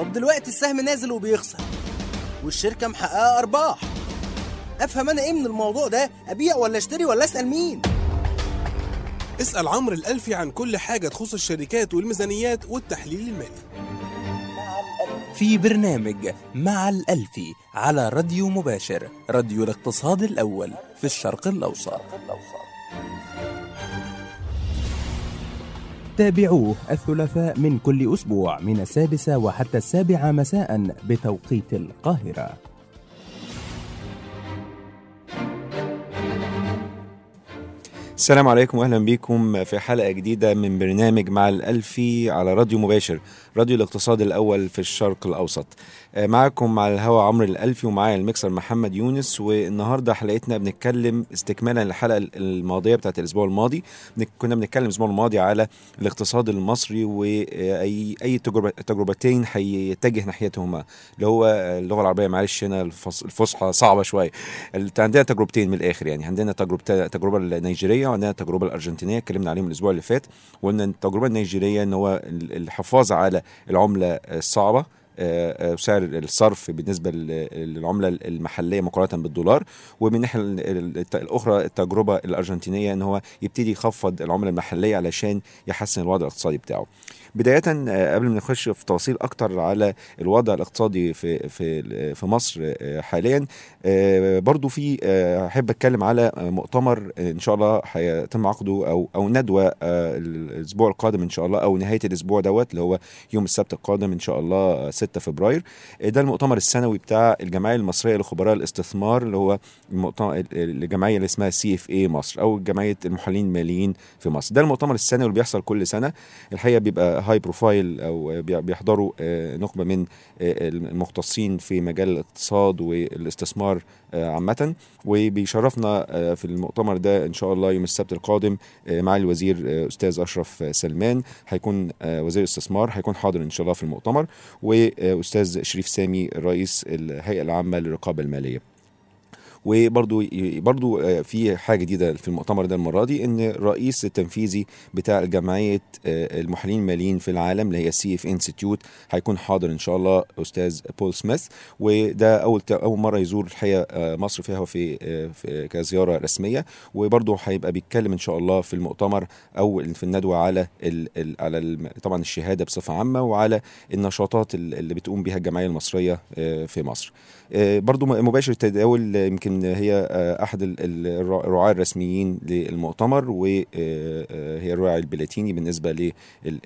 طب دلوقتي السهم نازل وبيخسر والشركة محققة أرباح. أفهم أنا إيه من الموضوع ده؟ أبيع ولا أشتري ولا أسأل مين؟ اسأل عمرو الألفي عن كل حاجة تخص الشركات والميزانيات والتحليل المالي. في برنامج مع الألفي على راديو مباشر راديو الاقتصاد الأول في الشرق الأوسط. تابعوه الثلاثاء من كل أسبوع من السادسة وحتى السابعة مساء بتوقيت القاهرة. السلام عليكم واهلا بكم في حلقة جديدة من برنامج مع الألفي على راديو مباشر. راديو الاقتصاد الأول في الشرق الأوسط. آه، معكم على الهوا عمرو الألفي ومعايا المكسر محمد يونس. والنهاردة حلقتنا بنتكلم استكمالا للحلقة الماضية بتاعت الأسبوع الماضي. كنا بنتكلم الأسبوع الماضي على الاقتصاد المصري واي اي تجربه تجربتين هيتجه ناحيتهما. اللي هو اللغة العربية معلش هنا الفص- الفصحى صعبة شوية. ال- عندنا تجربتين من الآخر يعني. عندنا تجربه التجربه النيجيرية وعندنا التجربه الأرجنتينية اتكلمنا عليهم الأسبوع اللي فات. وقلنا إن التجربة النيجيرية إن هو ال- الحفاظ على العملة الصعبة آه، آه، سعر الصرف بالنسبة لل- للعملة المحلية مقارنة بالدولار ومن الناحية ال- ال- الأخرى التجربة الأرجنتينية إن هو يبتدي يخفض العملة المحلية علشان يحسن الوضع الاقتصادي بتاعه. بداية آه، قبل ما نخش في تفاصيل أكتر على الوضع الاقتصادي في في في مصر آه، حاليا آه، برضو في أحب أتكلم على مؤتمر إن شاء الله هيتم عقده أو أو ندوة الأسبوع القادم إن شاء الله أو نهاية الأسبوع دوت اللي هو يوم السبت القادم إن شاء الله آه، 6 فبراير. ده المؤتمر السنوي بتاع الجمعية المصرية لخبراء الاستثمار اللي هو الجمعية اللي اسمها CFA مصر أو جمعية المحللين الماليين في مصر. ده المؤتمر السنوي اللي بيحصل كل سنة. الحقيقة بيبقى high profile أو بي- بيحضروا آه، نخبه من آه، المختصين في مجال الاقتصاد والاستثمار آه، عامة. وبيشرفنا آه، في المؤتمر ده إن شاء الله يوم السبت القادم آه، مع الوزير آه، أستاذ أشرف آه، سلمان. هيكون آه، وزير الاستثمار هيكون حاضر إن شاء الله في المؤتمر. وأستاذ شريف سامي رئيس الهيئة العامة للرقابة المالية. وبرضو برضو آه، في حاجة جديدة في المؤتمر ده المرة دي إن الرئيس التنفيذي بتاع جمعية آه، المحللين الماليين في العالم اللي هي CFA Institute هيكون حاضر إن شاء الله أستاذ بول سميث وده أول أول مرة يزور الحقيقة آه، مصر فيها في, كزيارة رسمية وبرضه هيبقى بيتكلم إن شاء الله في المؤتمر أو في الندوة على على طبعا الشهادة بصفة عامة وعلى النشاطات ال- اللي بتقوم بها الجمعية المصرية في مصر. آه، برضو مباشر التداول آه، يمكن هي آه، أحد ال- ال- الرع- الرعاة الرسميين للمؤتمر وهي الراعي البلاتيني بالنسبة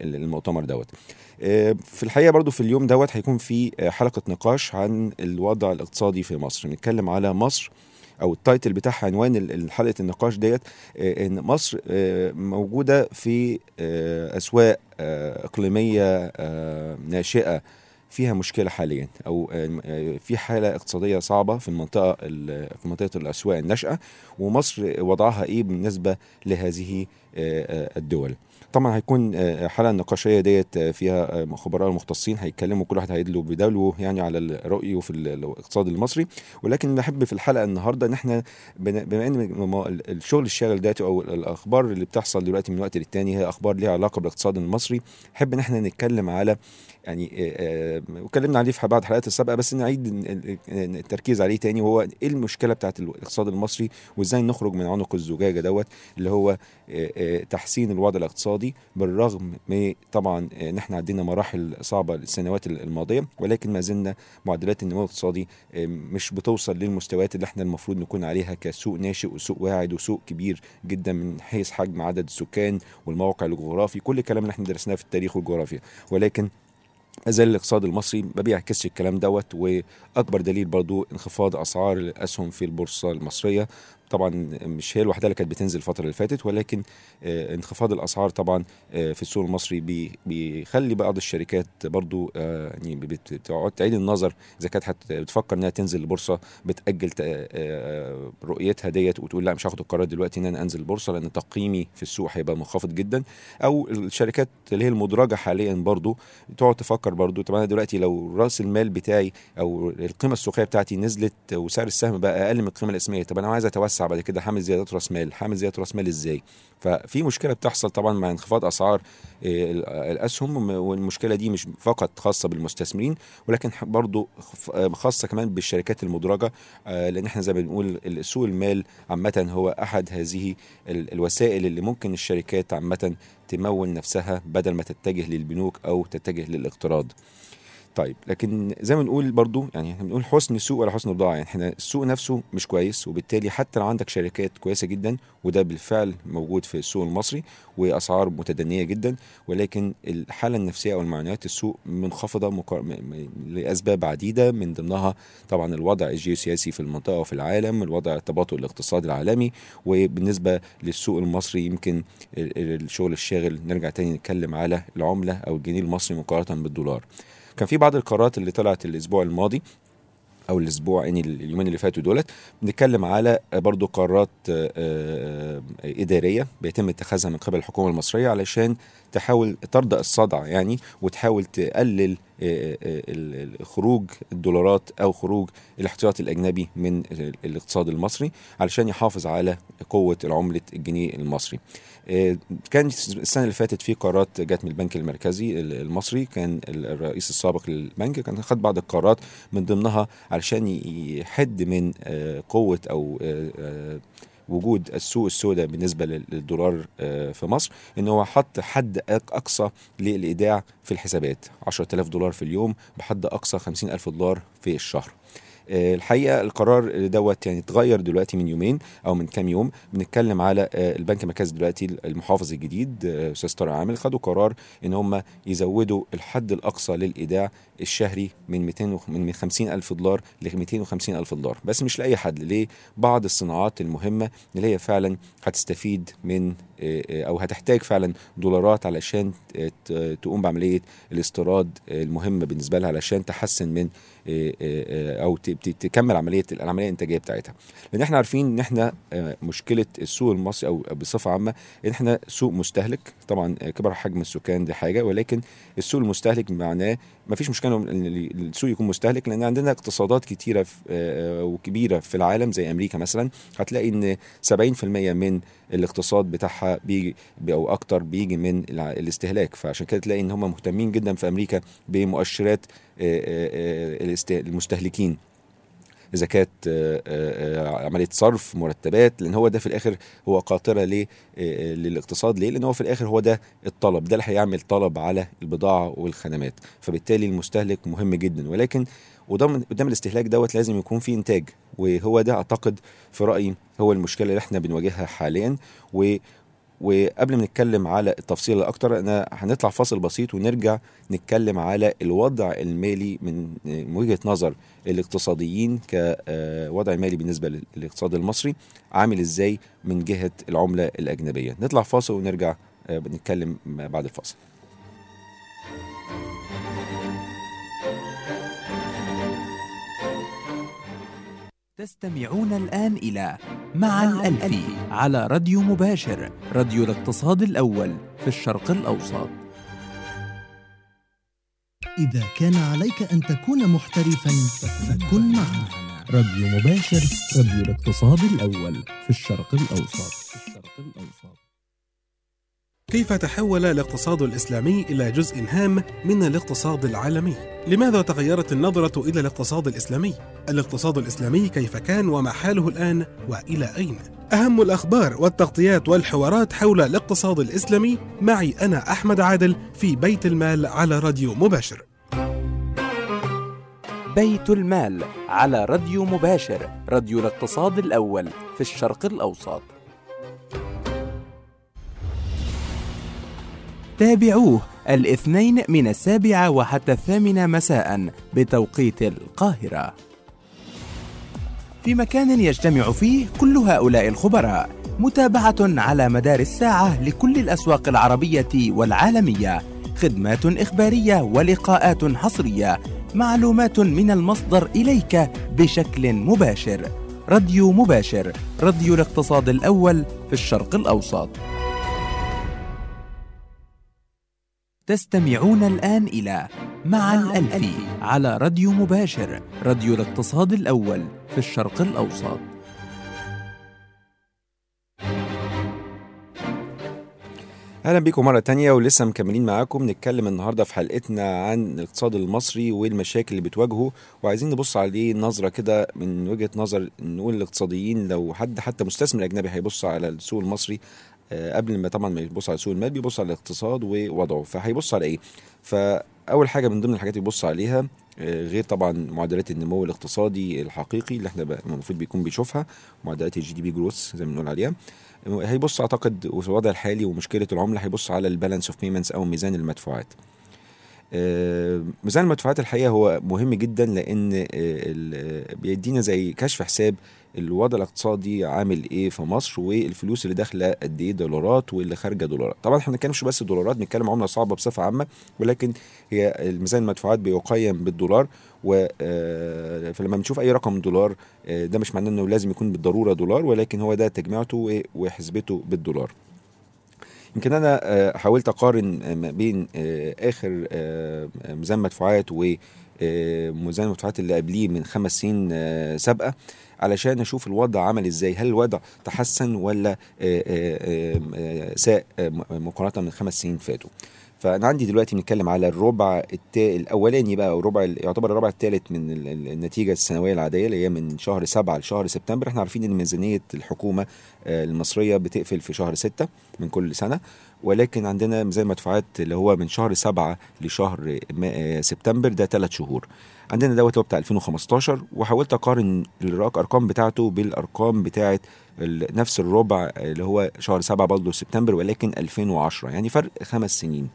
للمؤتمر دوت. في الحقيقة برضو في اليوم دوت هيكون في حلقة نقاش عن الوضع الاقتصادي في مصر. نتكلم على مصر أو التايتل بتاعها عنوان حلقة النقاش ديت إن مصر موجودة في أسواق إقليمية ناشئة فيها مشكلة حاليا أو آه، في حالة اقتصادية صعبة في المنطقة ال- في منطقة الأسواق الناشئة ومصر وضعها إيه بالنسبة لهذه آه، آه، الدول. طبعا هيكون آه، حلقة النقاشيه ديت آه، فيها آه، خبراء مختصين هيتكلموا كل واحد هيدلوا بدلوه يعني على الرؤيه في ال- الاقتصاد المصري. ولكن نحب في الحلقة النهارده إن إحنا بما إن الشغل الشاغل دلوقتي أو الأخبار اللي بتحصل دلوقتي من وقت للتاني هي أخبار ليها علاقة بالاقتصاد المصري. نحب إن إحنا نتكلم على يعني واتكلمنا عليه في بعض الحلقات السابقة بس نعيد ال- ال- التركيز عليه تاني. وهو إيه المشكلة بتاعت الاقتصاد المصري؟ وإزاي نخرج من عنق الزجاجة دوت؟ اللي هو تحسين الوضع الاقتصادي بالرغم من طبعا آه، ان إحنا عدينا مراحل صعبة السنوات الماضية ولكن ما زلنا معدلات النمو الاقتصادي آه، مش بتوصل للمستويات اللي إحنا المفروض نكون عليها كسوق ناشئ وسوق واعد وسوق كبير جدا من حيث حجم عدد السكان والموقع الجغرافي كل الكلام اللي إحنا درسناه في التاريخ والجغرافيا. ولكن ما زال الاقتصاد المصري ما بيعكسش الكلام دوت وأكبر دليل برضو انخفاض أسعار الأسهم في البورصة المصرية. طبعا مش هي الوحدة اللي كانت بتنزل الفترة اللي فاتت ولكن آه، انخفاض الأسعار طبعا آه، في السوق المصري بي- بيخلي بعض الشركات برضو آه، يعني بت- بتقعد تعيد النظر. إذا كانت بتفكر إنها تنزل البورصة بتأجل رؤيتها ديت وتقول لا مش هاخد القرار دلوقتي إن أنا أنزل البورصة لأن تقييمي في السوق هيبقى منخفض جدا. أو الشركات اللي هي المدرجة حاليا برضو تقعد تفكر برضو طب أنا دلوقتي لو رأس المال بتاعي أو القيمة السوقية بتاعتي نزلت وسعر السهم بقى أقل من القيمة الاسميه طب أنا عايز أتوسع بعد كده حامل زيادات راس مال. حامل زيادات راس مال إزاي؟ ففي مشكلة بتحصل طبعا مع انخفاض أسعار آه، ال- الأسهم والمشكلة دي مش فقط خاصة بالمستثمرين ولكن برضو آه، خاصة كمان بالشركات المدرجة آه، لأن إحنا زي ما بنقول سوق المال عامة هو أحد هذه ال- الوسائل اللي ممكن الشركات عامة تمول نفسها بدل ما تتجه للبنوك أو تتجه للاقتراض. طيب لكن زي ما بنقول برضو يعني إحنا بنقول حسن السوق ولا حسن البضاعة. يعني إحنا السوق نفسه مش كويس وبالتالي حتى لو عندك شركات كويسة جدا وده بالفعل موجود في السوق المصري وأسعار متدنية جدا ولكن الحالة النفسية أو المعنويات السوق منخفضة مقار... لأسباب عديدة من ضمنها طبعا الوضع الجيوسياسي في المنطقة وفي العالم الوضع التباطؤ الاقتصادي العالمي وبالنسبة للسوق المصري يمكن ال- ال- الشغل الشاغل نرجع تاني نتكلم على العملة أو الجنيه المصري مقارنة بالدولار. كان في بعض القرارات اللي طلعت الأسبوع الماضي أو الأسبوع يعني اليومين اللي فاتوا دولت بنتكلم على برضو قرارات آه، آه، إدارية بيتم اتخاذها من قبل الحكومة المصرية علشان تحاول ترضى الصدع يعني وتحاول تقلل خروج الدولارات أو خروج الاحتياطي الأجنبي من ال- الاقتصاد المصري علشان يحافظ على قوة العملة الجنيه المصري. آه، كان السنة اللي فاتت في قرارات جت من البنك المركزي المصري كان الرئيس السابق للبنك كان خد بعض القرارات من ضمنها علشان يحد من آه، قوة أو آه، وجود السوق السوداء بالنسبة لل- للدولار آه، في مصر إن هو حط حد أقصى للإيداع في الحسابات. 10000 دولار في اليوم بحد أقصى 50000 دولار في الشهر. الحقيقة القرار دوت يعني اتغير دلوقتي من يومين أو من كام يوم. بنتكلم على آه، البنك المركزي دلوقتي المحافظ الجديد آه، أستاذ طارق عامل خدوا قرار إن هم يزودوا الحد الأقصى للإيداع الشهري من 200 وخ- من 50 ألف دولار ل 250 ألف دولار. بس مش لأي حد لبعض الصناعات المهمة اللي هي فعلا هتستفيد من آه، آه، أو هتحتاج فعلا دولارات علشان آه، تقوم بعملية الاستيراد آه، المهمة بالنسبة لها علشان تحسن من آه، آه، آه، أو تكمل عملية العملية الإنتاجية بتاعتها. لأن إحنا عارفين إن إحنا آه، مشكلة السوق المصري أو بصفة عامة إن إحنا سوق مستهلك. طبعا آه، كبر حجم السكان دي حاجة ولكن السوق المستهلك معناه ما فيش مشكله ان السوق يكون مستهلك. لأن عندنا اقتصادات كتيرة آه، وكبيرة في العالم زي أمريكا مثلا. هتلاقي إن 70% من الاقتصاد بتاعها بيجي أو أكتر بيجي من الاستهلاك. فعشان كده تلاقي إن هم مهتمين جدا في أمريكا بمؤشرات المستهلكين. إذا كانت آه، آه، آه، عملية صرف مرتبات لأن هو ده في الآخر هو قاطرة ليه للاقتصاد. ليه؟ لأن هو في الآخر هو ده الطلب ده اللي هيعمل طلب على البضاعة والخدمات. فبالتالي المستهلك مهم جدا. ولكن قدام قدام الاستهلاك دوت لازم يكون في إنتاج. وهو ده أعتقد في رأيي هو المشكلة اللي إحنا بنواجهها حاليا. و وقبل ما نتكلم على التفصيل الاكتر أنا هنطلع فاصل بسيط ونرجع نتكلم على الوضع المالي من وجهة نظر الاقتصاديين كوضع مالي بالنسبة للاقتصاد المصري عامل إزاي من جهة العملة الأجنبية. نطلع فاصل ونرجع آه، نتكلم بعد الفاصل. تستمعون الآن إلى مع الألفي على راديو مباشر راديو الاقتصاد الأول في الشرق الأوسط. إذا كان عليك أن تكون محترفا فكن معنا. راديو مباشر راديو الاقتصاد الأول في الشرق الأوسط في الشرق الأوسط. كيف تحول الاقتصاد الإسلامي إلى جزء هام من الاقتصاد العالمي؟ لماذا تغيرت النظرة إلى الاقتصاد الإسلامي؟ الاقتصاد الإسلامي كيف كان وما حاله الآن وإلى أين؟ أهم الأخبار والتغطيات والحوارات حول الاقتصاد الإسلامي معي أنا أحمد عادل في بيت المال على راديو مباشر بيت المال على راديو مباشر راديو الاقتصاد الأول في الشرق الأوسط تابعوه الاثنين من السابعة وحتى الثامنة مساء بتوقيت القاهرة. في مكان يجتمع فيه كل هؤلاء الخبراء متابعة على مدار الساعة لكل الأسواق العربية والعالمية خدمات إخبارية ولقاءات حصرية معلومات من المصدر إليك بشكل مباشر. راديو مباشر راديو الاقتصاد الأول في الشرق الأوسط. تستمعون الآن إلى مع الألفي على راديو مباشر راديو الاقتصاد الأول في الشرق الأوسط. أهلا بكم مرة تانية ولسه مكملين معاكم. نتكلم النهارده في حلقتنا عن الاقتصاد المصري والمشاكل اللي بتواجهه. وعايزين نبص عليه نظرة كده من وجهة نظر نقول الاقتصاديين لو حد حتى مستثمر أجنبي هيبص على السوق المصري قبل ما طبعا ما يبص على سوق المال بيبص على الاقتصاد ووضعه. فهيبص على إيه؟ فأول حاجة من ضمن الحاجات بيبص عليها آه، غير طبعا معدلات النمو الاقتصادي الحقيقي اللي إحنا المفروض بيكون بيشوفها معدلات ال GDP growth زي ما بنقول عليها. هيبص أعتقد في الوضع الحالي ومشكلة العملة هيبص على ال balance of payments أو ميزان المدفوعات. آه، ميزان المدفوعات الحقيقة هو مهم جدا لأن آه، آه، بيدينا زي كشف حساب الوضع الاقتصادي عامل إيه في مصر والفلوس اللي داخلة قد إيه دولارات واللي خارجة دولارات. طبعا إحنا ما بنتكلمش بس دولارات بنتكلم عملة صعبة بصفة عامة ولكن هي الميزان المدفوعات بيقيم بالدولار و آه، فلما بنشوف أي رقم دولار آه، ده مش معناه إنه لازم يكون بالضرورة دولار ولكن هو ده تجميعته وحسبته بالدولار. يمكن أنا آه، حاولت أقارن آه، ما بين آه، آخر ميزان مدفوعات وميزان المدفوعات اللي قبليه من خمس سنين سابقة علشان أشوف الوضع عمل إزاي. هل الوضع تحسن ولا ساء مقارنة من خمس سنين فاتوا؟ فأنا عندي دلوقتي بنتكلم على الربع التا... الأولاني بقى أو ال- يعتبر الربع الثالث من ال- ال- النتيجة السنوية العادية اللي هي من شهر سبعة لشهر سبتمبر. إحنا عارفين إن ميزانية الحكومة آه، المصرية بتقفل في شهر ستة من كل سنة ولكن عندنا ميزان مدفوعات اللي هو من شهر سبعة لشهر ما- آه، سبتمبر ده ثلاث شهور. عندنا دوت هو بتاع 2015 وحاولت أقارن الأرقام بتاعته بالأرقام بتاعه نفس الربع اللي هو شهر سبعة برضه سبتمبر ولكن 2010 يعني فرق خمس سنين.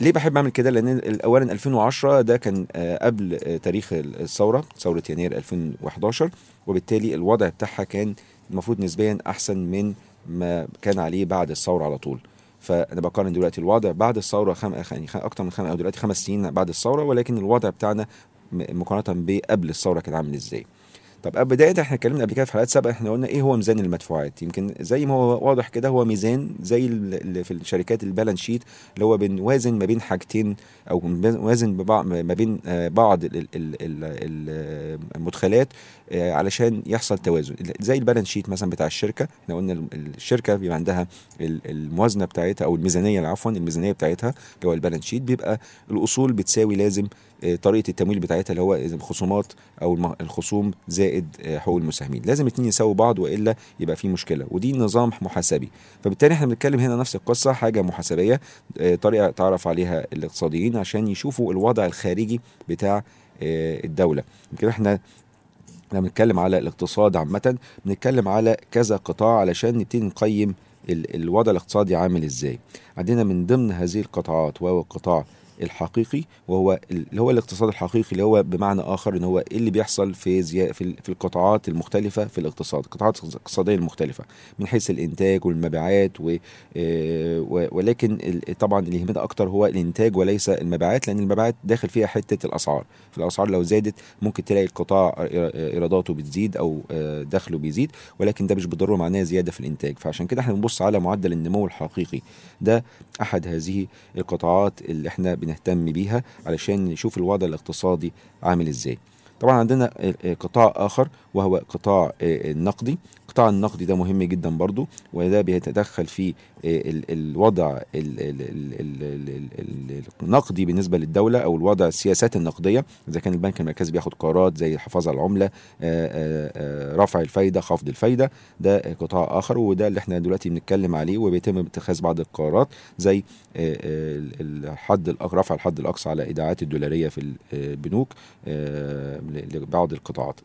ليه بحب أعمل كده؟ لأن اولا 2010 ده كان آه، قبل آه، تاريخ الثورة ثورة يناير 2011 وبالتالي الوضع بتاعها كان المفروض نسبيا أحسن من ما كان عليه بعد الثورة على طول. فأنا بقارن دلوقتي الوضع بعد الثورة خم... يعني أكتر من خم... أو دلوقتي خمس سنين بعد الثورة ولكن الوضع بتاعنا مقارنة بقبل الثورة كان عامل إزاي. طب بداية إحنا اتكلمنا قبل كده في حلقات سابقة إحنا قلنا إيه هو ميزان المدفوعات؟ يمكن زي ما هو واضح كده هو ميزان زي ال- اللي في الشركات البالانس شيت اللي هو بنوازن ما بين حاجتين أو بنوازن ما بين آه، بعض ال- ال- ال- ال- المدخلات آه، علشان يحصل توازن. زي ال balance sheet مثلا بتاع الشركة إحنا قلنا ال- الشركة بيبقى عندها ال- الموازنة بتاعتها أو الميزانية عفوا الميزانية بتاعتها اللي هو ال balance sheet بيبقى الأصول بتساوي لازم آه، طريقة التمويل بتاعتها اللي هو الخصومات أو الخصوم زائد آه، حقوق المساهمين. لازم الاثنين يساووا بعض وإلا يبقى في مشكلة. ودي نظام محاسبي. فبالتالي إحنا بنتكلم هنا نفس القصة حاجة محاسبية آه، طريقة تعرف عليها الاقتصاديين عشان يشوفوا الوضع الخارجي بتاع الدولة. يمكن إحنا لما بنتكلم على الاقتصاد عامة بنتكلم على كذا قطاع علشان نبتدي نقيم ال- الوضع الاقتصادي عامل إزاي. عندنا من ضمن هذه القطاعات وهو القطاع الحقيقي وهو اللي هو الاقتصاد الحقيقي اللي هو بمعنى آخر إن هو إيه اللي بيحصل في زي في, في القطاعات المختلفة في الاقتصاد القطاعات الاقتصادية المختلفة من حيث الإنتاج والمبيعات و آه، ولكن طبعا اللي يهمنا أكتر هو الإنتاج وليس المبيعات لأن المبيعات داخل فيها حتة الأسعار. في الأسعار لو زادت ممكن تلاقي القطاع إيراداته بتزيد أو آه، دخله بيزيد ولكن ده مش بالضروره معناه زيادة في الإنتاج. فعشان كده إحنا بنبص على معدل النمو الحقيقي. ده أحد هذه القطاعات اللي إحنا بنهتم بيها علشان نشوف الوضع الاقتصادي عامل إزاي. طبعا عندنا آه، آه، قطاع آخر وهو قطاع آه، النقدي. القطاع النقدي ده مهم جدا برضو وده بيتدخل في آه، ال- الوضع ال- ال- ال- ال- ال- ال- النقدي بالنسبة للدولة أو الوضع السياسات النقدية. إذا كان البنك المركزي بياخد قرارات زي الحفاظ على العملة آه، آه، رفع الفايدة خفض الفايدة ده قطاع آخر وده اللي إحنا دلوقتي بنتكلم عليه وبيتم اتخاذ بعض القرارات زي الحد رفع الحد الأقصى على إيداعات الدولارية في البنوك لبعض القطاعات.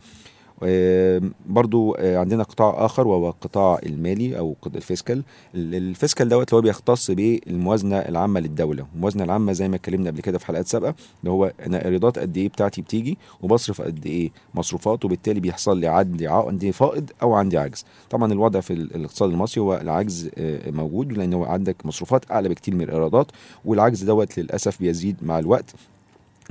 برضو آه، عندنا قطاع آخر وهو القطاع المالي أو ال fiscal. ال- ال fiscal دوت اللي هو بيختص بالموازنة العامة للدولة. الموازنة العامة زي ما اتكلمنا قبل كده في حلقات سابقة اللي هو أنا ايرادات قد إيه بتاعتي بتيجي وبصرف قد إيه مصروفات وبالتالي بيحصل لي عندي عندي فائض أو عندي عجز. طبعا الوضع في ال- الاقتصاد المصري هو العجز آه، موجود لأن هو عندك مصروفات أعلى بكتير من الإيرادات والعجز دوت للأسف بيزيد مع الوقت.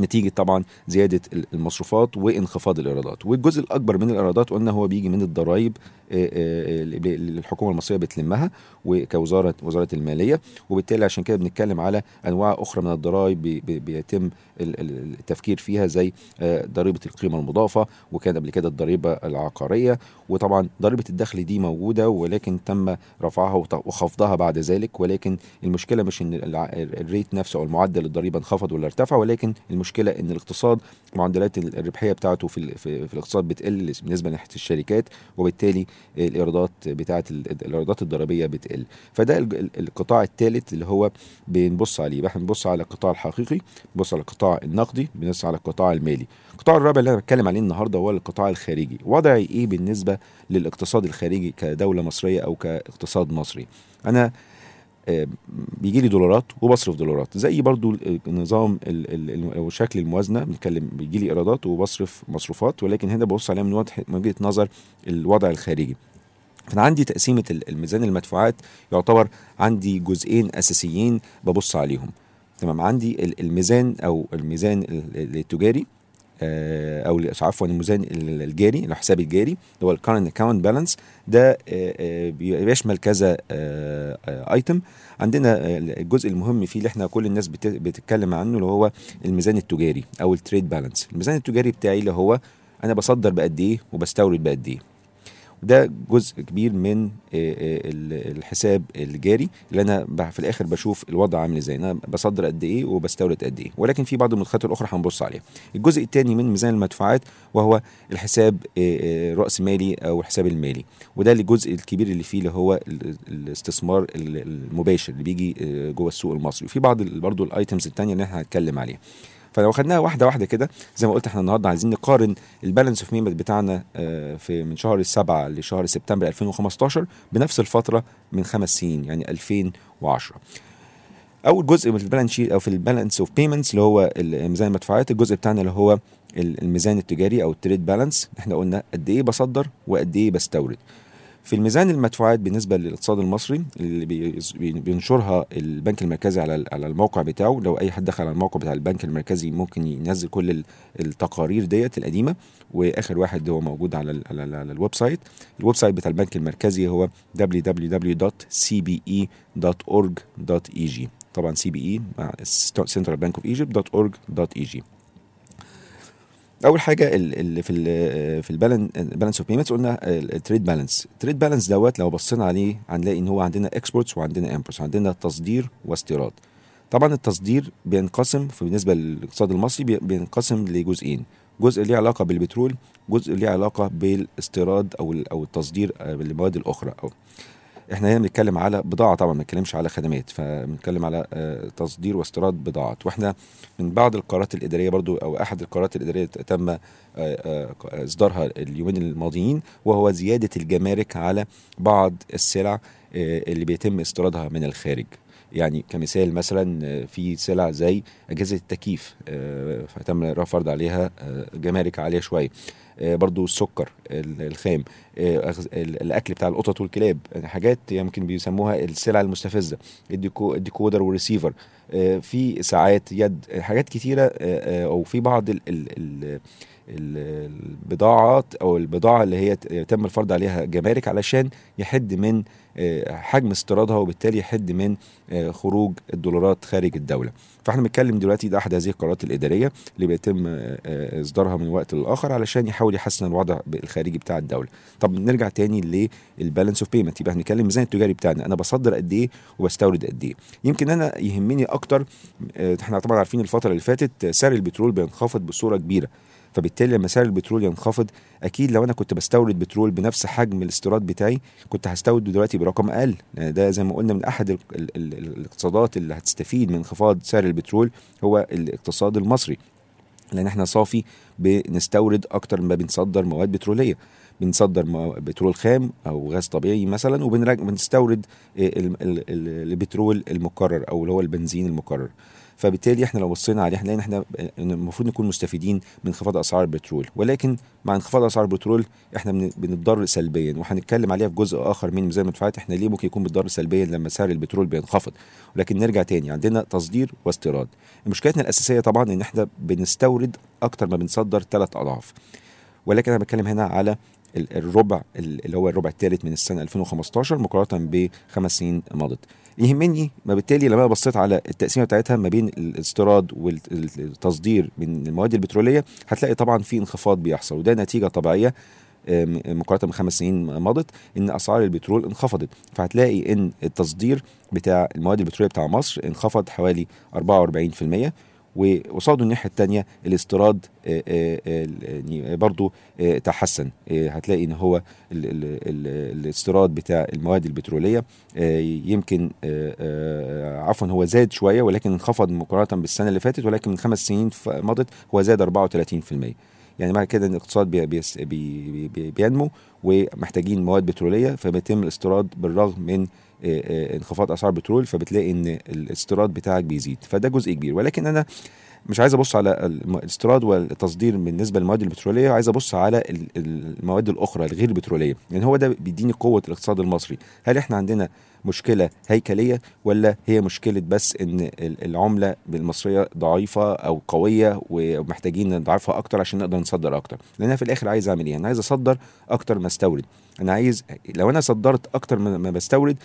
نتيجة طبعا زيادة المصروفات وانخفاض الإيرادات. والجزء الأكبر من الإيرادات قلنا هو بيجي من الضرائب آه، آه، اللي الحكومة المصرية بتلمها وكوزارة وزارة المالية. وبالتالي عشان كده بنتكلم على أنواع أخرى من الضرائب بي- بي- بيتم ال- ال- التفكير فيها زي آه، ضريبة القيمة المضافة وكان قبل كده الضريبة العقارية. وطبعا ضريبة الدخل دي موجودة ولكن تم رفعها وخفضها بعد ذلك. ولكن المشكلة مش الع- الريت نفسه أو المعدل الضريبة انخفض ولا ارتفع ولكن المشكلة إن الاقتصاد معدلات ال- الربحية بتاعته في, في, في الاقتصاد بتقل بالنسبة ناحية الشركات وبالتالي الإيرادات بتاعة ال- الإيرادات الضريبية بتقل. فده القطاع الثالث اللي هو بنبص عليه. يبقى إحنا بنبص على القطاع الحقيقي بنبص على القطاع النقدي بنبص على القطاع المالي. القطاع الرابع اللي أنا بتكلم عليه النهارده هو القطاع الخارجي. وضعي إيه بالنسبة للاقتصاد الخارجي كدولة مصرية أو كاقتصاد مصري؟ أنا بيجي لي دولارات وبصرف دولارات. زي برضو ال- أو شكل الموازنة بنتكلم بيجي لي إيرادات وبصرف مصروفات ولكن هنا ببص عليها من وجهة نظر الوضع الخارجي. فأنا عندي تقسيمة ال- الميزان المدفوعات يعتبر عندي جزئين أساسيين ببص عليهم. تمام؟ عندي ال- الميزان أو الميزان ال- ال- التجاري آه، أو ال- عفوا الميزان ال- الجاري الحساب الجاري اللي هو ال current account balance ده آه، آه، بي- بيشمل كذا item عندنا آه، الجزء المهم فيه اللي إحنا كل الناس بت- بتتكلم عنه اللي هو الميزان التجاري أو ال trade balance الميزان التجاري بتاعي اللي هو أنا بصدر بقد إيه وبستورد بقد إيه. ده جزء كبير من آه، آه، ال- الحساب الجاري اللي أنا في الآخر بشوف الوضع عامل إزاي. أنا بصدر قد إيه وبستورد قد إيه. ولكن في بعض المدخلات الأخرى هنبص عليها. الجزء الثاني من ميزان المدفوعات وهو الحساب آه، رأس مالي أو الحساب المالي. وده الجزء الكبير اللي فيه اللي هو ال- الاستثمار ال- المباشر اللي بيجي جوه السوق المصري. وفي بعض برضو ال items الثانية اللي إحنا هنتكلم عليها. فلو خدناها واحدة واحدة كده زي ما قلت إحنا النهارده عايزين نقارن ال balance of payment بتاعنا آه، في من شهر السبعة لشهر سبتمبر 2015 بنفس الفترة من خمس سنين يعني 2010 أول جزء من ال balance sheet أو في ال balance of payments اللي هو ميزان المدفوعات الجزء بتاعنا اللي هو ال- الميزان التجاري أو ال trade balance إحنا قلنا قد إيه بصدر وقد إيه بستورد. في الميزان المدفوعات بالنسبة للاقتصاد المصري اللي بي- بي- بينشرها البنك المركزي على على الموقع بتاعه لو أي حد دخل على الموقع بتاع البنك المركزي ممكن ينزل كل ال- التقارير ديت القديمة وآخر واحد هو موجود على ال على, على ال website. ال website بتاع البنك المركزي هو www.cbe.org.eg طبعا Central Bank of Egypt.org.eg أول حاجة ال- اللي في ال في ال balance of payments قلنا ال trade balance ال trade balance دوت لو بصينا عليه هنلاقي إن هو عندنا exports وعندنا imports عندنا تصدير واستيراد. طبعا التصدير بينقسم في بالنسبة للاقتصاد المصري بي- بينقسم لجزئين. جزء ليه علاقة بالبترول جزء ليه علاقة بالاستيراد أو أو التصدير آه، بالمواد الأخرى. أو إحنا هنا بنتكلم على بضاعة طبعا ما بنتكلمش على خدمات فبنتكلم على آه، تصدير واستيراد بضاعات وإحنا من بعض القرارات الإدارية برضو أو أحد القرارات الإدارية تم آه، آه، إصدارها اليومين الماضيين وهو زيادة الجمارك على بعض السلع اللي بيتم استيرادها من الخارج. يعني كمثال مثلا في سلع زي أجهزة التكييف فتم فرض عليها جمارك عاليه شوية. برضو السكر ال- الخام آه، الأكل بتاع القطط والكلاب يعني حاجات يمكن بيسموها السلع المستفزة ال deco ال decoder وال receiver آه، في ساعات يد آه، حاجات كتيرة آه، آه، أو في بعض البضاعات أو البضاعة اللي هي تم الفرض عليها جمارك علشان يحد من آه، حجم استيرادها وبالتالي يحد من آه، خروج الدولارات خارج الدولة. فإحنا بنتكلم دلوقتي ده أحد هذه القرارات الإدارية اللي بيتم آه، إصدارها من وقت للآخر علشان يحاول يحسن الوضع الخارجي بتاع الدولة. طب نرجع تاني للبالانس أوف بيمنت. يبقى هنتكلم الميزان التجاري بتاعنا. أنا بصدر قد إيه وبستورد قد إيه. يمكن أنا يهمني أكتر إحنا طبعا عارفين الفترة اللي فاتت سعر البترول بينخفض بصورة كبيرة. فبالتالي لما سعر البترول ينخفض أكيد لو أنا كنت بستورد بترول بنفس حجم الاستيراد بتاعي كنت هستورد دلوقتي برقم أقل. لأن ده زي ما قلنا من أحد ال ال ال الاقتصادات اللي هتستفيد من انخفاض سعر البترول هو الاقتصاد المصري. لأن إحنا صافي بنستورد أكتر ما بنصدر مواد بترولية. بنصدر بترول خام أو غاز طبيعي مثلا وبنستورد البترول المكرر أو اللي هو البنزين المكرر. فبالتالي إحنا لو بصينا عليه هنلاقي إن إحنا المفروض نكون مستفيدين من انخفاض أسعار البترول. ولكن مع انخفاض أسعار البترول إحنا بن- بنتضرر سلبيا وهنتكلم عليها في جزء آخر من ميزان المدفوعات إحنا ليه ممكن يكون بيتضرر سلبيا لما سعر البترول بينخفض؟ ولكن نرجع تاني عندنا تصدير واستيراد. مشكلتنا الأساسية طبعا إن إحنا بنستورد أكتر ما بنصدر ثلاث أضعاف. ولكن أنا بتكلم هنا على الربع ال- اللي هو الربع الثالث من السنة 2015 مقارنة بخمس سنين مضت يهمني ما بالتالي لما بصيت على التقسيمة بتاعتها ما بين الاستيراد والتصدير من المواد البترولية هتلاقي طبعا في انخفاض بيحصل وده نتيجة طبيعية مقارنة بخمس سنين مضت إن أسعار البترول انخفضت. فهتلاقي إن التصدير بتاع المواد البترولية بتاع مصر انخفض حوالي 44% وقصاده الناحية الثانية الاستيراد آه، آه، آه، يعني برضو تحسن. هتلاقي إن هو ال- ال- ال- الاستيراد بتاع المواد البترولية يمكن عفوا هو زاد شوية ولكن انخفض مقارنة بالسنة اللي فاتت ولكن من خمس سنين مضت هو زاد 34% يعني معنى كده إن الاقتصاد بي بي بي بينمو ومحتاجين مواد بترولية فبيتم الاستيراد بالرغم من انخفاض أسعار البترول فبتلاقي إن الاستيراد بتاعك بيزيد. فده جزء كبير. ولكن أنا مش عايز أبص على الاستيراد والتصدير بالنسبة للمواد البترولية عايز أبص على ال- ال- المواد الأخرى الغير البتروليه لأن هو ده بيديني قوة الاقتصاد المصري. هل إحنا عندنا مشكلة هيكلية ولا هي مشكلة بس إن ال- العملة المصريه ضعيفة أو قوية ومحتاجين نضعفها أكتر عشان نقدر نصدر أكتر؟ لأن أنا في الآخر عايز أعمل إيه؟ أنا عايز أصدر أكتر ما أستورد. أنا عايز لو أنا صدرت أكتر ما بستورد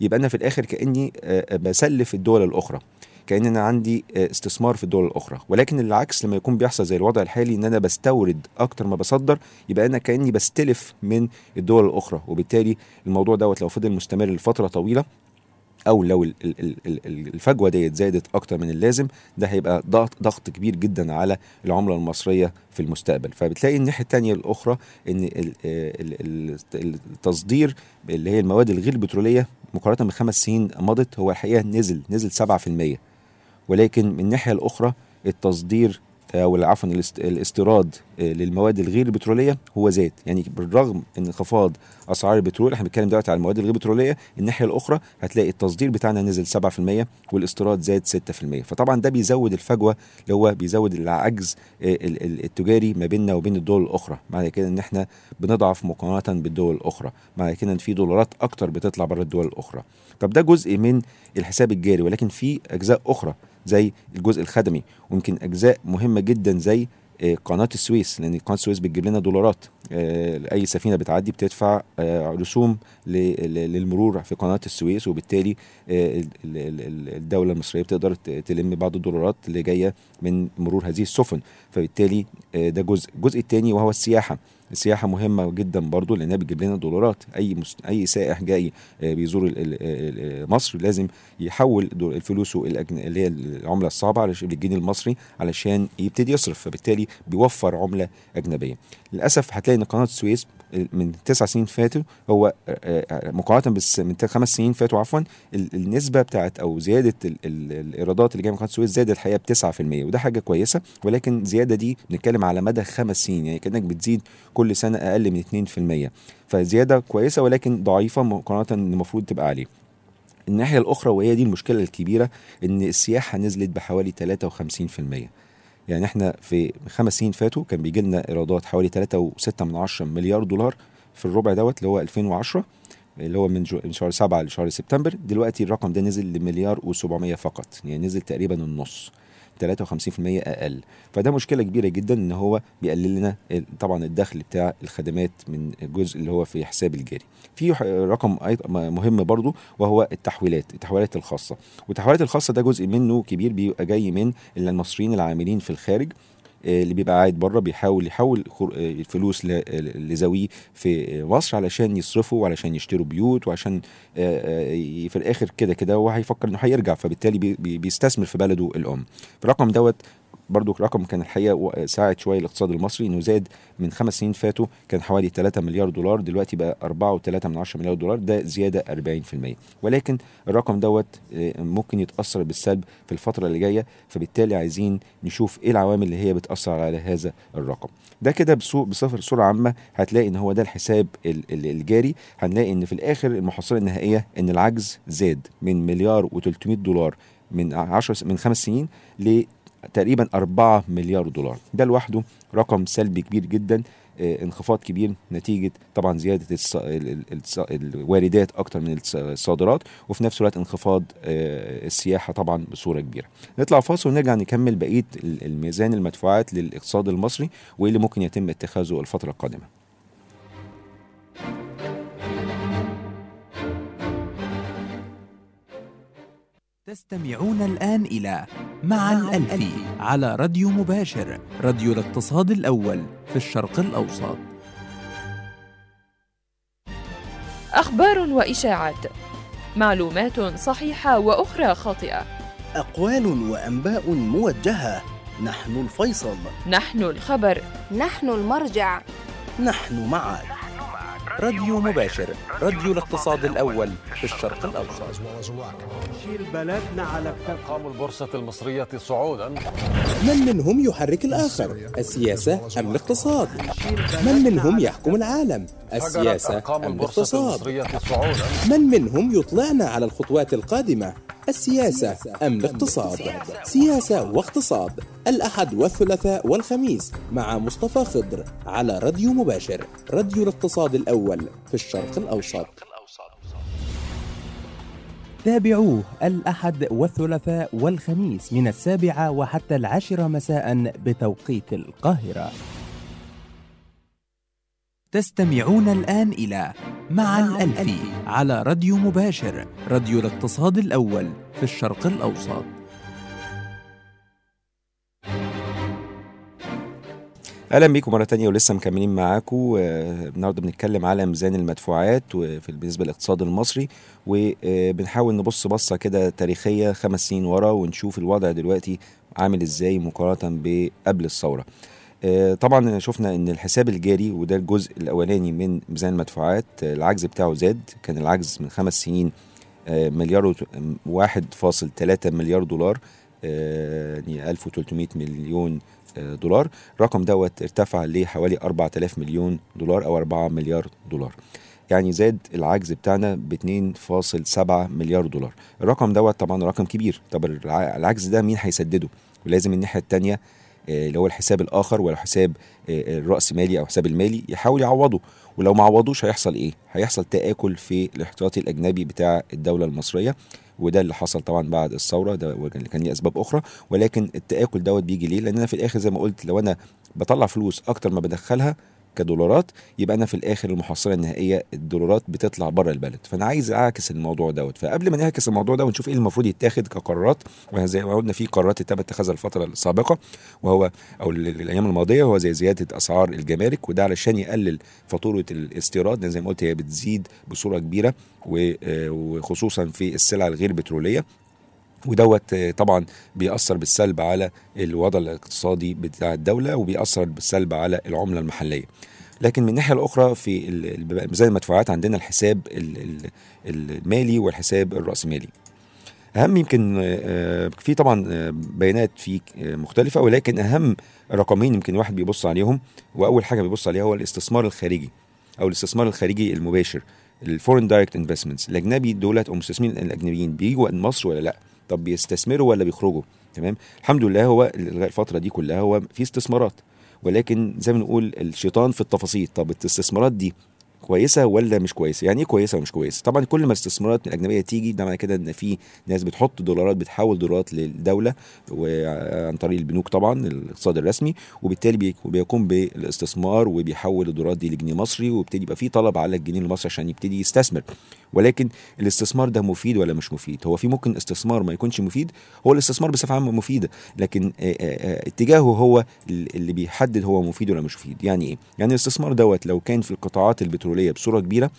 يبقى أنا في الآخر كأني آه، بسلف الدول الأخرى. كان أنا عندي آه، استثمار في الدول الأخرى. ولكن العكس لما يكون بيحصل زي الوضع الحالي إن أنا بستورد أكتر ما بصدر يبقى أنا كأني بستلف من الدول الأخرى. وبالتالي الموضوع دوت لو فضل مستمر لفترة طويلة أو لو ال- ال- ال- ال- الفجوة ديت زادت أكتر من اللازم ده هيبقى ضغط ضغط كبير جدا على العملة المصرية في المستقبل. فبتلاقي الناحية الثانية الأخرى إن ال- ال- ال- التصدير اللي هي المواد الغير البتروليه مقارنة بخمس سنين مضت هو الحقيقة نزل نزل 7% ولكن من الناحية الأخرى التصدير أو عفوا الاست- الاستيراد آه، للمواد الغير البتروليه هو زاد. يعني بالرغم إن انخفاض أسعار البترول إحنا بنتكلم دلوقتي على المواد الغير بتروليه الناحية الأخرى هتلاقي التصدير بتاعنا نزل 7% والاستيراد زاد 6% فطبعا ده بيزود الفجوة اللي هو بيزود العجز آه، ال- ال- التجاري ما بيننا وبين الدول الأخرى. معنى كده إن إحنا بنضعف مقارنة بالدول الأخرى. معنى كده إن في دولارات أكتر بتطلع بره الدول الأخرى. طب ده جزء من الحساب الجاري ولكن في أجزاء أخرى. زي الجزء الخدمي ويمكن أجزاء مهمة جدا زي آه، قناة السويس لأن قناة السويس بتجيب لنا دولارات. آه، أي سفينة بتعدي بتدفع آه، رسوم للمرور في قناة السويس وبالتالي ال- ال- ال- الدولة المصرية بتقدر تلم بعض الدولارات اللي جاية من مرور هذه السفن. فبالتالي ده جزء. الجزء الثاني وهو السياحة. السياحه مهمة جدا برضو لأنها بتجيب لنا دولارات. أي مس... أي سائح جاي آه، بيزور مصر لازم يحول الفلوس الأجن... اللي هي العملة الصعبة علشان بالجنيه المصري علشان يبتدي يصرف. فبالتالي بيوفر عملة أجنبية. للأسف هتلاقي إن قناة السويس من تسع سنين فاتوا هو آه، آه، مقارنة بس من خمس سنين فاتوا عفوا ال- النسبة بتاعت أو زيادة ال ال الإيرادات اللي جاية من قناة السويس زادت الحقيقة ب 9% وده حاجة كويسة ولكن الزياده دي بنتكلم على مدى خمس سنين يعني كأنك بتزيد كل سنة أقل من 2% فزيادة كويسة ولكن ضعيفة مقارنة المفروض تبقى عليه. الناحية الأخرى وهي دي المشكلة الكبيرة إن السياحة نزلت بحوالي 53% يعني إحنا في خمس سنين فاتوا كان بيجي لنا ايرادات حوالي 3.6 من عشرة مليار دولار في الربع دوت اللي هو 2010 اللي هو من جو- من شهر 7 لشهر سبتمبر. دلوقتي الرقم ده نزل لمليار و700 فقط يعني نزل تقريبا النص. 53% أقل. فده مشكلة كبيرة جدا إن هو بيقلل لنا طبعا الدخل بتاع الخدمات من الجزء اللي هو في حساب الجاري. في رقم مهم برضو وهو التحويلات التحويلات الخاصة. والتحويلات الخاصة ده جزء منه كبير بيبقى جاي من المصريين العاملين في الخارج. اللي بيبقى قاعد بره بيحاول يحول آه، الفلوس لذويه في مصر علشان يصرفوا وعلشان يشتروا بيوت وعشان آه، آه، في الآخر كده كده هو هيفكر إنه هيرجع فبالتالي بي- بي- بيستثمر في بلده الأم. الرقم دوت برضو رقم كان الحقيقة ساعد شوية الاقتصاد المصري إنه زاد من خمس سنين فاتوا كان حوالي 3 مليار دولار دلوقتي بقى 4.3 من 10 مليار دولار ده زيادة 40% ولكن الرقم دوت آه، ممكن يتأثر بالسلب في الفترة اللي جاية فبالتالي عايزين نشوف إيه العوامل اللي هي بتأثر على هذا الرقم. ده كده بصفر صوره عامة هتلاقي إن هو ده الحساب ال- ال- الجاري. هنلاقي إن في الآخر المحصلة النهائية إن العجز زاد من مليار و300 دولار من 10 من خمس سنين لتقريبا 4 مليار دولار ده لوحده رقم سلبي كبير جدا آه، انخفاض كبير نتيجة طبعا زيادة الواردات أكتر من الص- الصادرات وفي نفس الوقت انخفاض آه، السياحة طبعا بصورة كبيرة. نطلع فاصل ونرجع نكمل بقية ال- الميزان المدفوعات للاقتصاد المصري وايه اللي ممكن يتم اتخاذه الفترة القادمة. تستمعون الآن إلى مع الألفي على راديو مباشر راديو الاقتصاد الأول في الشرق الأوسط. أخبار وإشاعات معلومات صحيحة وأخرى خاطئة. أقوال وأنباء موجهة نحن الفيصل. نحن الخبر. نحن المرجع. نحن معك راديو مباشر راديو الاقتصاد الأول في الشرق الأوسط. أرقام البورصة المصرية صعودا. من منهم يحرك الآخر السياسة أم الاقتصاد؟ من منهم يحكم العالم؟ السياسة أم الاقتصاد؟ من منهم يطلعنا على الخطوات القادمة؟ السياسة أم الاقتصاد. سياسة واقتصاد. الأحد والثلاثاء والخميس مع مصطفى خضر على راديو مباشر راديو الاقتصاد الأول في الشرق الأوسط. تابعوه الأحد والثلاثاء والخميس من السابعة وحتى العاشرة مساء بتوقيت القاهرة. تستمعون الآن إلى مع الألفي على راديو مباشر راديو الاقتصاد الأول في الشرق الأوسط. أهلا بيكم مرة تانية ولسه مكملين معاكم. آه، النهارده بنتكلم على ميزان المدفوعات وفي بالنسبة للاقتصاد المصري وبنحاول نبص بصة كده تاريخية خمس سنين ورا ونشوف الوضع دلوقتي عامل إزاي مقارنة بقبل الثورة. طبعا شفنا إن الحساب الجاري وده الجزء الأولاني من ميزان المدفوعات آه، العجز بتاعه زاد. كان العجز من خمس سنين آه، مليار وت- واحد فاصل تلاتة مليار دولار آه، يعني 1300 مليون آه، دولار. الرقم دوت ارتفع لحوالي 4000 مليون دولار أو 4 مليار دولار. يعني زاد العجز بتاعنا ب 2.7 مليار دولار. الرقم دوت طبعا رقم كبير. طب الع- العجز ده مين هيسدده؟ ولازم الناحية الثانية اللي هو الحساب الآخر ولا حساب آه، الرأس مالي أو حساب المالي يحاول يعوضه. ولو ما عوضوش هيحصل إيه؟ هيحصل تآكل في الاحتياطي الأجنبي بتاع الدولة المصرية. وده اللي حصل طبعا بعد الثورة ده اللي كان ليه أسباب أخرى. ولكن التآكل دوت بيجي ليه؟ لأن أنا في الآخر زي ما قلت لو أنا بطلع فلوس أكتر ما بدخلها كدولارات يبقى أنا في الآخر المحصله النهائية الدولارات بتطلع بره البلد. فأنا عايز أعكس الموضوع دوت. فقبل ما نعكس الموضوع ده ونشوف إيه المفروض يتاخد كقرارات. وزي ما قلنا في قرارات تم اتخاذها الفترة السابقة. وهو أو ال- ال- الأيام الماضية هو زي زيادة أسعار الجمارك. وده علشان يقلل فاتورة الاستيراد. زي ما قلت هي بتزيد بصورة كبيرة. آه، وخصوصا في السلع الغير بترولية. ودوت آه، طبعا بيأثر بالسلب على الوضع الاقتصادي بتاع الدولة وبيأثر بالسلب على العملة المحلية. لكن من الناحية الأخرى في ميزان المدفوعات عندنا الحساب ال- ال- المالي والحساب الرأسمالي. أهم يمكن آه، في طبعا آه، بيانات في آه، مختلفة ولكن أهم رقمين يمكن الواحد بيبص عليهم وأول حاجة بيبص عليها هو الاستثمار الخارجي أو الاستثمار الخارجي المباشر ال foreign direct investments الأجنبي دولت أو المستثمرين الأجنبيين بيجوا مصر ولا لأ؟ طب بيستثمروا ولا بيخرجوا؟ تمام؟ الحمد لله هو الفترة دي كلها هو في استثمارات. ولكن زي ما نقول الشيطان في التفاصيل طب الاستثمارات دي كويسة ولا مش كويسة؟ يعني إيه كويسة ومش كويسة؟ طبعا كل ما الاستثمارات الأجنبية تيجي ده معنى كده إن في ناس بتحط دولارات بتحول دولارات للدوله وعن طريق البنوك طبعا الاقتصاد الرسمي وبالتالي بي- بيقوم بالاستثمار وبيحول الدولارات دي لجنيه مصري وبيبتدي يبقى في طلب على الجنيه المصري عشان يبتدي يستثمر. ولكن الاستثمار ده مفيد ولا مش مفيد؟ هو في ممكن استثمار ما يكونش مفيد هو الاستثمار بصفة عامة مفيده لكن آه، آه، آه، اتجاهه هو ال- اللي بيحدد هو مفيد ولا مش مفيد. يعني إيه؟ يعني الاستثمار دوت لو كان في القطاعات البترولية بصورة كبيرة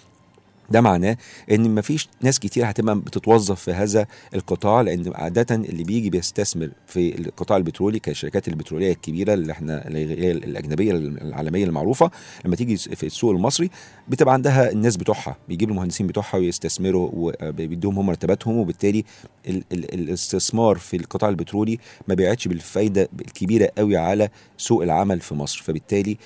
ده معناه إن مفيش ناس كتير هتبقى بتتوظف في هذا القطاع لأن عادة اللي بيجي بيستثمر في القطاع البترولي كالشركات البترولية الكبيرة اللي إحنا اللي الأجنبية العالمية المعروفة لما تيجي في السوق المصري بتبقى عندها الناس بتوعها بيجيب المهندسين بتوعها ويستثمروا وبيدوهم هم مرتباتهم وبالتالي ال ال الاستثمار في القطاع البترولي ما بيعتش بالفايدة الكبيرة قوي على سوق العمل في مصر. فبالتالي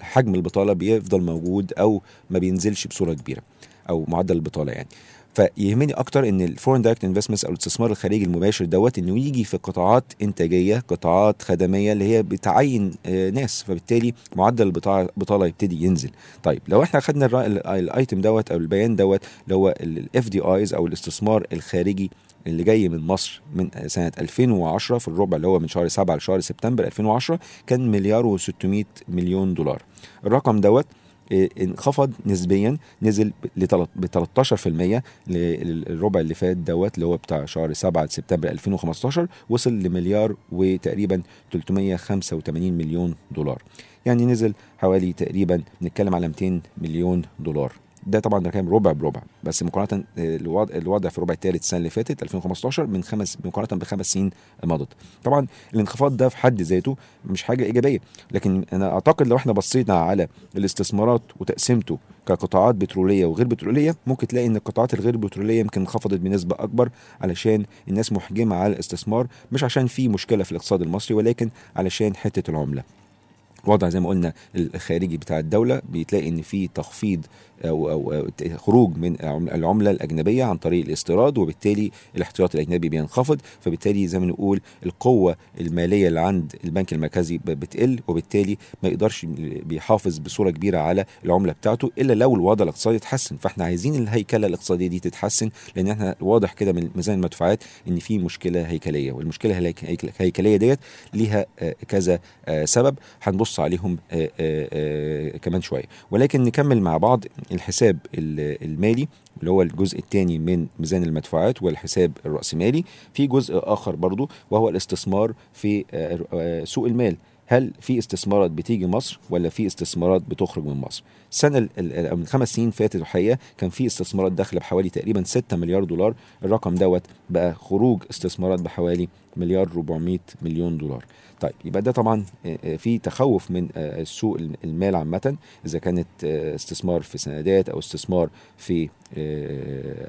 حجم البطالة بيفضل موجود أو ما بينزلش بصورة كبيرة أو معدل البطالة يعني. فيهمني أكتر إن ال foreign direct investments أو الاستثمار الخارجي المباشر دوت إنه يجي في قطاعات إنتاجية قطاعات خدمية اللي هي بتعين آه، ناس. فبالتالي معدل البطالة يبتدي ينزل. طيب لو إحنا خدنا ال item دوت أو البيان دوت اللي هو ال FDIs أو الاستثمار الخارجي اللي جاي من مصر من سنة 2010 في الربع اللي هو من شهر 7 لشهر سبتمبر 2010 كان مليار و600 مليون دولار. الرقم دوت انخفض نسبيا نزل ب 13% للربع اللي فات دوت اللي هو بتاع شهر 7 سبتمبر 2015 وصل لمليار وتقريبا 385 مليون دولار. يعني نزل حوالي تقريبا نتكلم على 200 مليون دولار. ده طبعا ده كان ربع بربع بس مقارنة آه، الوضع الوضع في الربع الثالث السنة اللي فاتت 2015 من خمس مقارنة بخمس سنين مضت طبعا الانخفاض ده في حد ذاته مش حاجة إيجابية لكن أنا أعتقد لو إحنا بصينا على الاستثمارات وتقسيمته كقطاعات بترولية وغير بترولية ممكن تلاقي إن القطاعات الغير بترولية يمكن انخفضت بنسبة أكبر علشان الناس محجمة على الاستثمار مش عشان في مشكلة في الاقتصاد المصري ولكن علشان حتة العملة. وضع زي ما قلنا الخارجي بتاع الدولة بتلاقي إن في تخفيض أو, أو, خروج من العملة الأجنبية عن طريق الاستيراد وبالتالي الاحتياطي الأجنبي بينخفض فبالتالي زي ما نقول القوة المالية اللي عند البنك المركزي بتقل وبالتالي ما يقدرش بيحافظ بصورة كبيرة على العملة بتاعته إلا لو الوضع الاقتصادي اتحسن. فإحنا عايزين الهيكلة الاقتصادية دي تتحسن لأن إحنا واضح كده من ميزان المدفوعات إن في مشكلة هيكلية والمشكلة الهيك- الهيكلية ديت ليها آه، كذا آه، سبب هنبص عليهم آه، كمان شوية. ولكن نكمل مع بعض. الحساب ال- المالي اللي هو الجزء الثاني من ميزان المدفوعات والحساب الرأسمالي. في جزء آخر برضو وهو الاستثمار في آه، آه، سوق المال. هل في استثمارات بتيجي مصر ولا في استثمارات بتخرج من مصر؟ السنة من خمس سنين فاتت الحقيقة كان في استثمارات داخلة بحوالي تقريبا 6 مليار دولار الرقم دوت بقى خروج استثمارات بحوالي مليار 400 مليون دولار. طيب يبقى ده طبعا آه، آه، في تخوف من آه، سوق الم- المال عامة إذا كانت استثمار في سندات أو استثمار في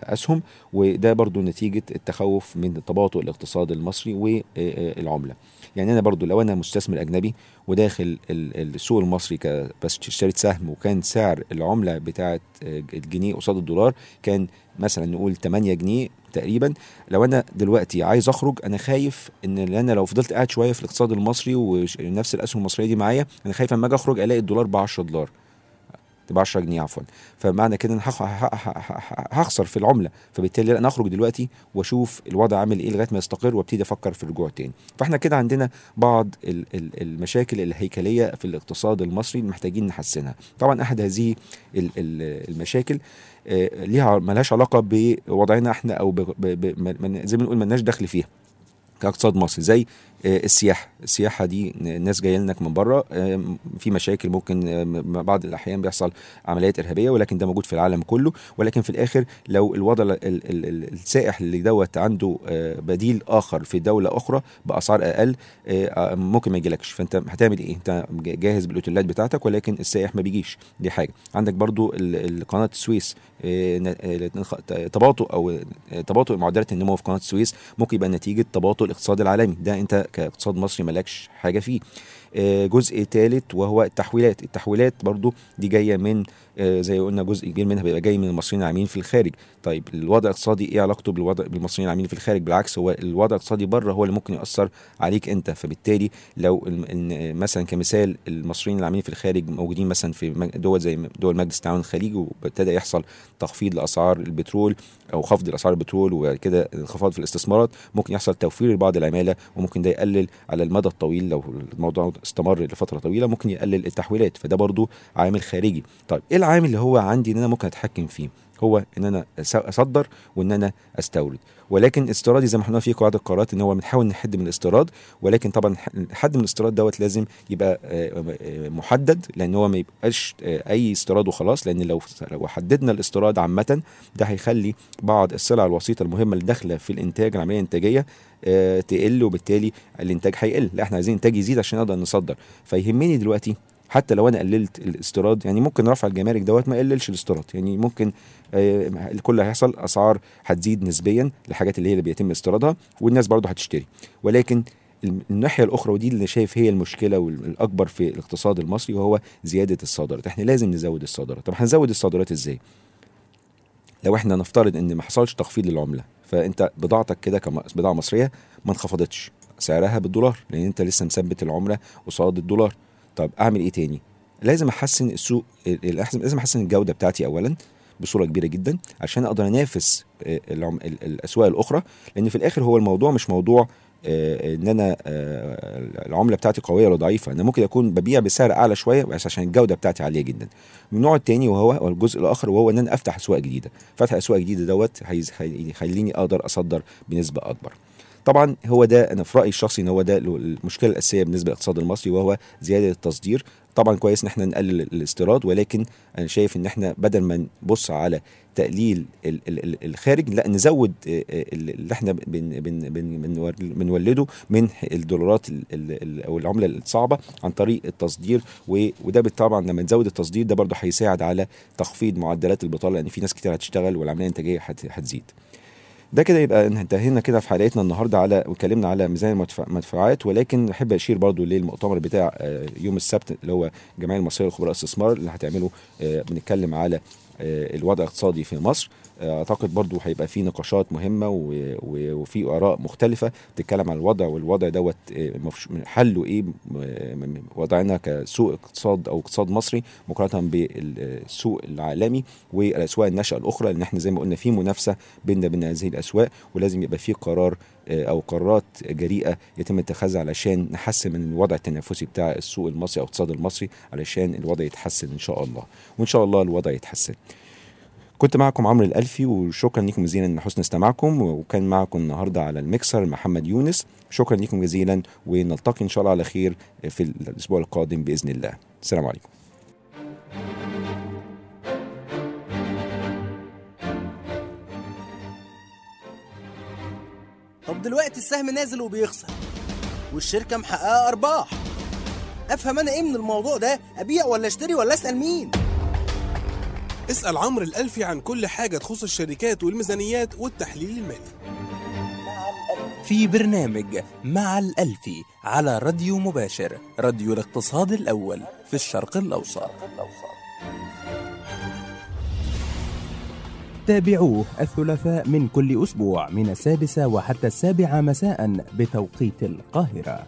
أسهم وده برضو نتيجة التخوف من تباطؤ الاقتصاد المصري والعملة. يعني أنا برضو لو أنا مستثمر أجنبي وداخل ال- السوق المصري بس اشتريت سهم وكان سعر العملة بتاعه آه، الجنيه قصاد الدولار كان مثلا نقول 8 جنيه تقريبا. لو أنا دلوقتي عايز أخرج أنا خايف إن أنا لو فضلت قاعد شوية في الاقتصاد المصري ونفس الأسهم المصرية دي معايا أنا خايف أما أجي أخرج ألاقي الدولار ب 10 دولار. ب 10 جنيه عفوا. فمعنى كده ه- هخسر في العملة. فبالتالي لا أنا أخرج دلوقتي وأشوف الوضع عامل إيه لغاية ما يستقر وأبتدي أفكر في الرجوع تاني. فإحنا كده عندنا بعض ال- ال- المشاكل الهيكلية في الاقتصاد المصري محتاجين نحسنها. طبعا أحد هذه ال- ال- المشاكل آه، ليها ملهاش علاقة بوضعنا إحنا أو زي ما نقول ملناش دخل فيها كاقتصاد مصري. زي السياحة. السياحة دي الناس جاية لك من بره آه، في مشاكل ممكن آه، بعض الأحيان بيحصل عمليات إرهابية ولكن ده موجود في العالم كله. ولكن في الآخر لو الوضع ال- ال- ال- السائح اللي دوت عنده آه، بديل آخر في دولة أخرى بأسعار أقل ممكن ما يجيلكش. فأنت هتعمل إيه؟ أنت جاهز بالأوتيلات بتاعتك ولكن السائح ما بيجيش. دي حاجة. عندك برضو قناة السويس تباطؤ أو تباطؤ معدلات النمو في قناة السويس ممكن يبقى نتيجة تباطؤ الاقتصاد العالمي. ده أنت كاقتصاد مصري مالكش حاجة فيه. آه، جزء ثالث وهو التحويلات. التحويلات برضو دي جاية من زي قلنا جزء كبير منها بيبقى جاي من المصريين العاملين في الخارج. طيب الوضع الاقتصادي إيه علاقته بالوضع بالمصريين العاملين في الخارج؟ بالعكس هو الوضع الاقتصادي بره هو اللي ممكن يأثر عليك أنت. فبالتالي لو مثلا كمثال المصريين العاملين في الخارج موجودين مثلا في دول زي دول مجلس التعاون الخليجي وابتدى يحصل تخفيض لأسعار البترول أو خفض لأسعار البترول وبعد كده انخفاض في الاستثمارات ممكن يحصل توفير لبعض العمالة وممكن ده يقلل على المدى الطويل لو الموضوع استمر لفترة طويلة ممكن يقلل التحويلات. فده برضو عامل خارجي. طيب إيه العامل اللي هو عندي إن أنا ممكن أتحكم فيه هو إن أنا أصدر وإن أنا أستورد. ولكن استيرادي زي ما إحنا في قواعد القرارات إن هو بنحاول نحد من الاستيراد ولكن طبعا الحد من الاستيراد دوت لازم يبقى آه، آه، محدد لأن هو ما يبقاش آه، أي استيراد وخلاص لأن لو لو حددنا الاستيراد عامة ده هيخلي بعض السلع الوسيطة المهمة اللي داخلة في الإنتاج العملية الإنتاجية آه، تقل وبالتالي الإنتاج هيقل. لا إحنا عايزين انتاج يزيد عشان نقدر نصدر. فيهمني دلوقتي حتى لو أنا قللت الاستيراد يعني ممكن رفع الجمارك دوت ما يقللش الاستيراد. يعني ممكن آه، الكل اللي هيحصل أسعار هتزيد نسبيا للحاجات اللي هي اللي بيتم استيرادها والناس برضه هتشتري. ولكن الناحية الأخرى ودي اللي شايف هي المشكلة والاكبر في الاقتصاد المصري وهو زيادة الصادرات. إحنا لازم نزود الصادرات. طب هنزود الصادرات إزاي؟ لو إحنا نفترض إن ما حصلش تخفيض للعملة فأنت بضاعتك كده كبضاعه مصرية ما انخفضتش سعرها بالدولار لأن أنت لسه مثبت العملة قصاد الدولار. طب أعمل إيه تاني؟ لازم أحسن السوق لازم أحسن الجودة بتاعتي اولا بصورة كبيرة جدا عشان أقدر أنافس آه، الأسواق الأخرى لأن في الآخر هو الموضوع مش موضوع آه، إن أنا آه، العملة بتاعتي قوية ولا ضعيفة. أنا ممكن أكون ببيع بسعر أعلى شوية بس عشان الجودة بتاعتي عالية جدا. النوع التاني وهو الجزء الآخر وهو إن أنا أفتح أسواق جديدة. فتح أسواق جديدة دوت هيخليني أقدر أصدر بنسبة أكبر. طبعا هو ده أنا في رأيي الشخصي إن هو ده المشكلة الأساسية بالنسبة للاقتصاد المصري وهو زيادة التصدير. طبعا كويس إن إحنا نقلل الاستيراد ولكن أنا شايف إن إحنا بدل ما نبص على تقليل ال- ال- ال- الخارج لا نزود آه، آه، اللي إحنا بنولده من الدولارات ال- ال- ال- أو العملة الصعبة عن طريق التصدير وده طبعا لما نزود التصدير ده برضه هيساعد على تخفيض معدلات البطالة لأن في ناس كتير هتشتغل والعملية الإنتاجية هت- هتزيد. ده كده يبقى انتهينا كده في حلقتنا النهارده على واتكلمنا على ميزان المدفوعات ولكن أحب أشير برضو للمؤتمر بتاع آه، يوم السبت اللي هو الجمعيه المصرية لخبراء الاستثمار اللي هتعمله آه، بنتكلم على آه، الوضع الاقتصادي في مصر. أعتقد برضو هيبقى في نقاشات مهمة وفي آراء مختلفة بتتكلم عن الوضع والوضع دوت آه، حله إيه وضعنا كسوق اقتصاد أو اقتصاد مصري مقارنة بالسوق العالمي والأسواق الناشئة الأخرى لأن إحنا زي ما قلنا في منافسة بيننا وبين هذه الأسواق ولازم يبقى في قرار آه، أو قرارات جريئة يتم اتخاذها علشان نحسن من الوضع التنافسي بتاع السوق المصري أو الاقتصاد المصري علشان الوضع يتحسن إن شاء الله. وإن شاء الله الوضع يتحسن. كنت معكم عمرو الألفي وشكرا لكم جزيلا لحسن استماعكم وكان معكم النهارده على الميكسر محمد يونس. شكرا لكم جزيلا ونلتقي إن شاء الله على خير في الأسبوع القادم بإذن الله. السلام عليكم. طب دلوقتي السهم نازل وبيخسر والشركة محققة أرباح. أفهم أنا إيه من الموضوع ده؟ أبيع ولا أشتري ولا أسأل مين؟ اسأل عمرو الألفي عن كل حاجة تخص الشركات والميزانيات والتحليل المالي. في برنامج مع الألفي على راديو مباشر راديو الاقتصاد الأول في الشرق الأوسط. تابعوه الثلاثاء من كل أسبوع من السادسة وحتى السابعة مساء بتوقيت القاهرة.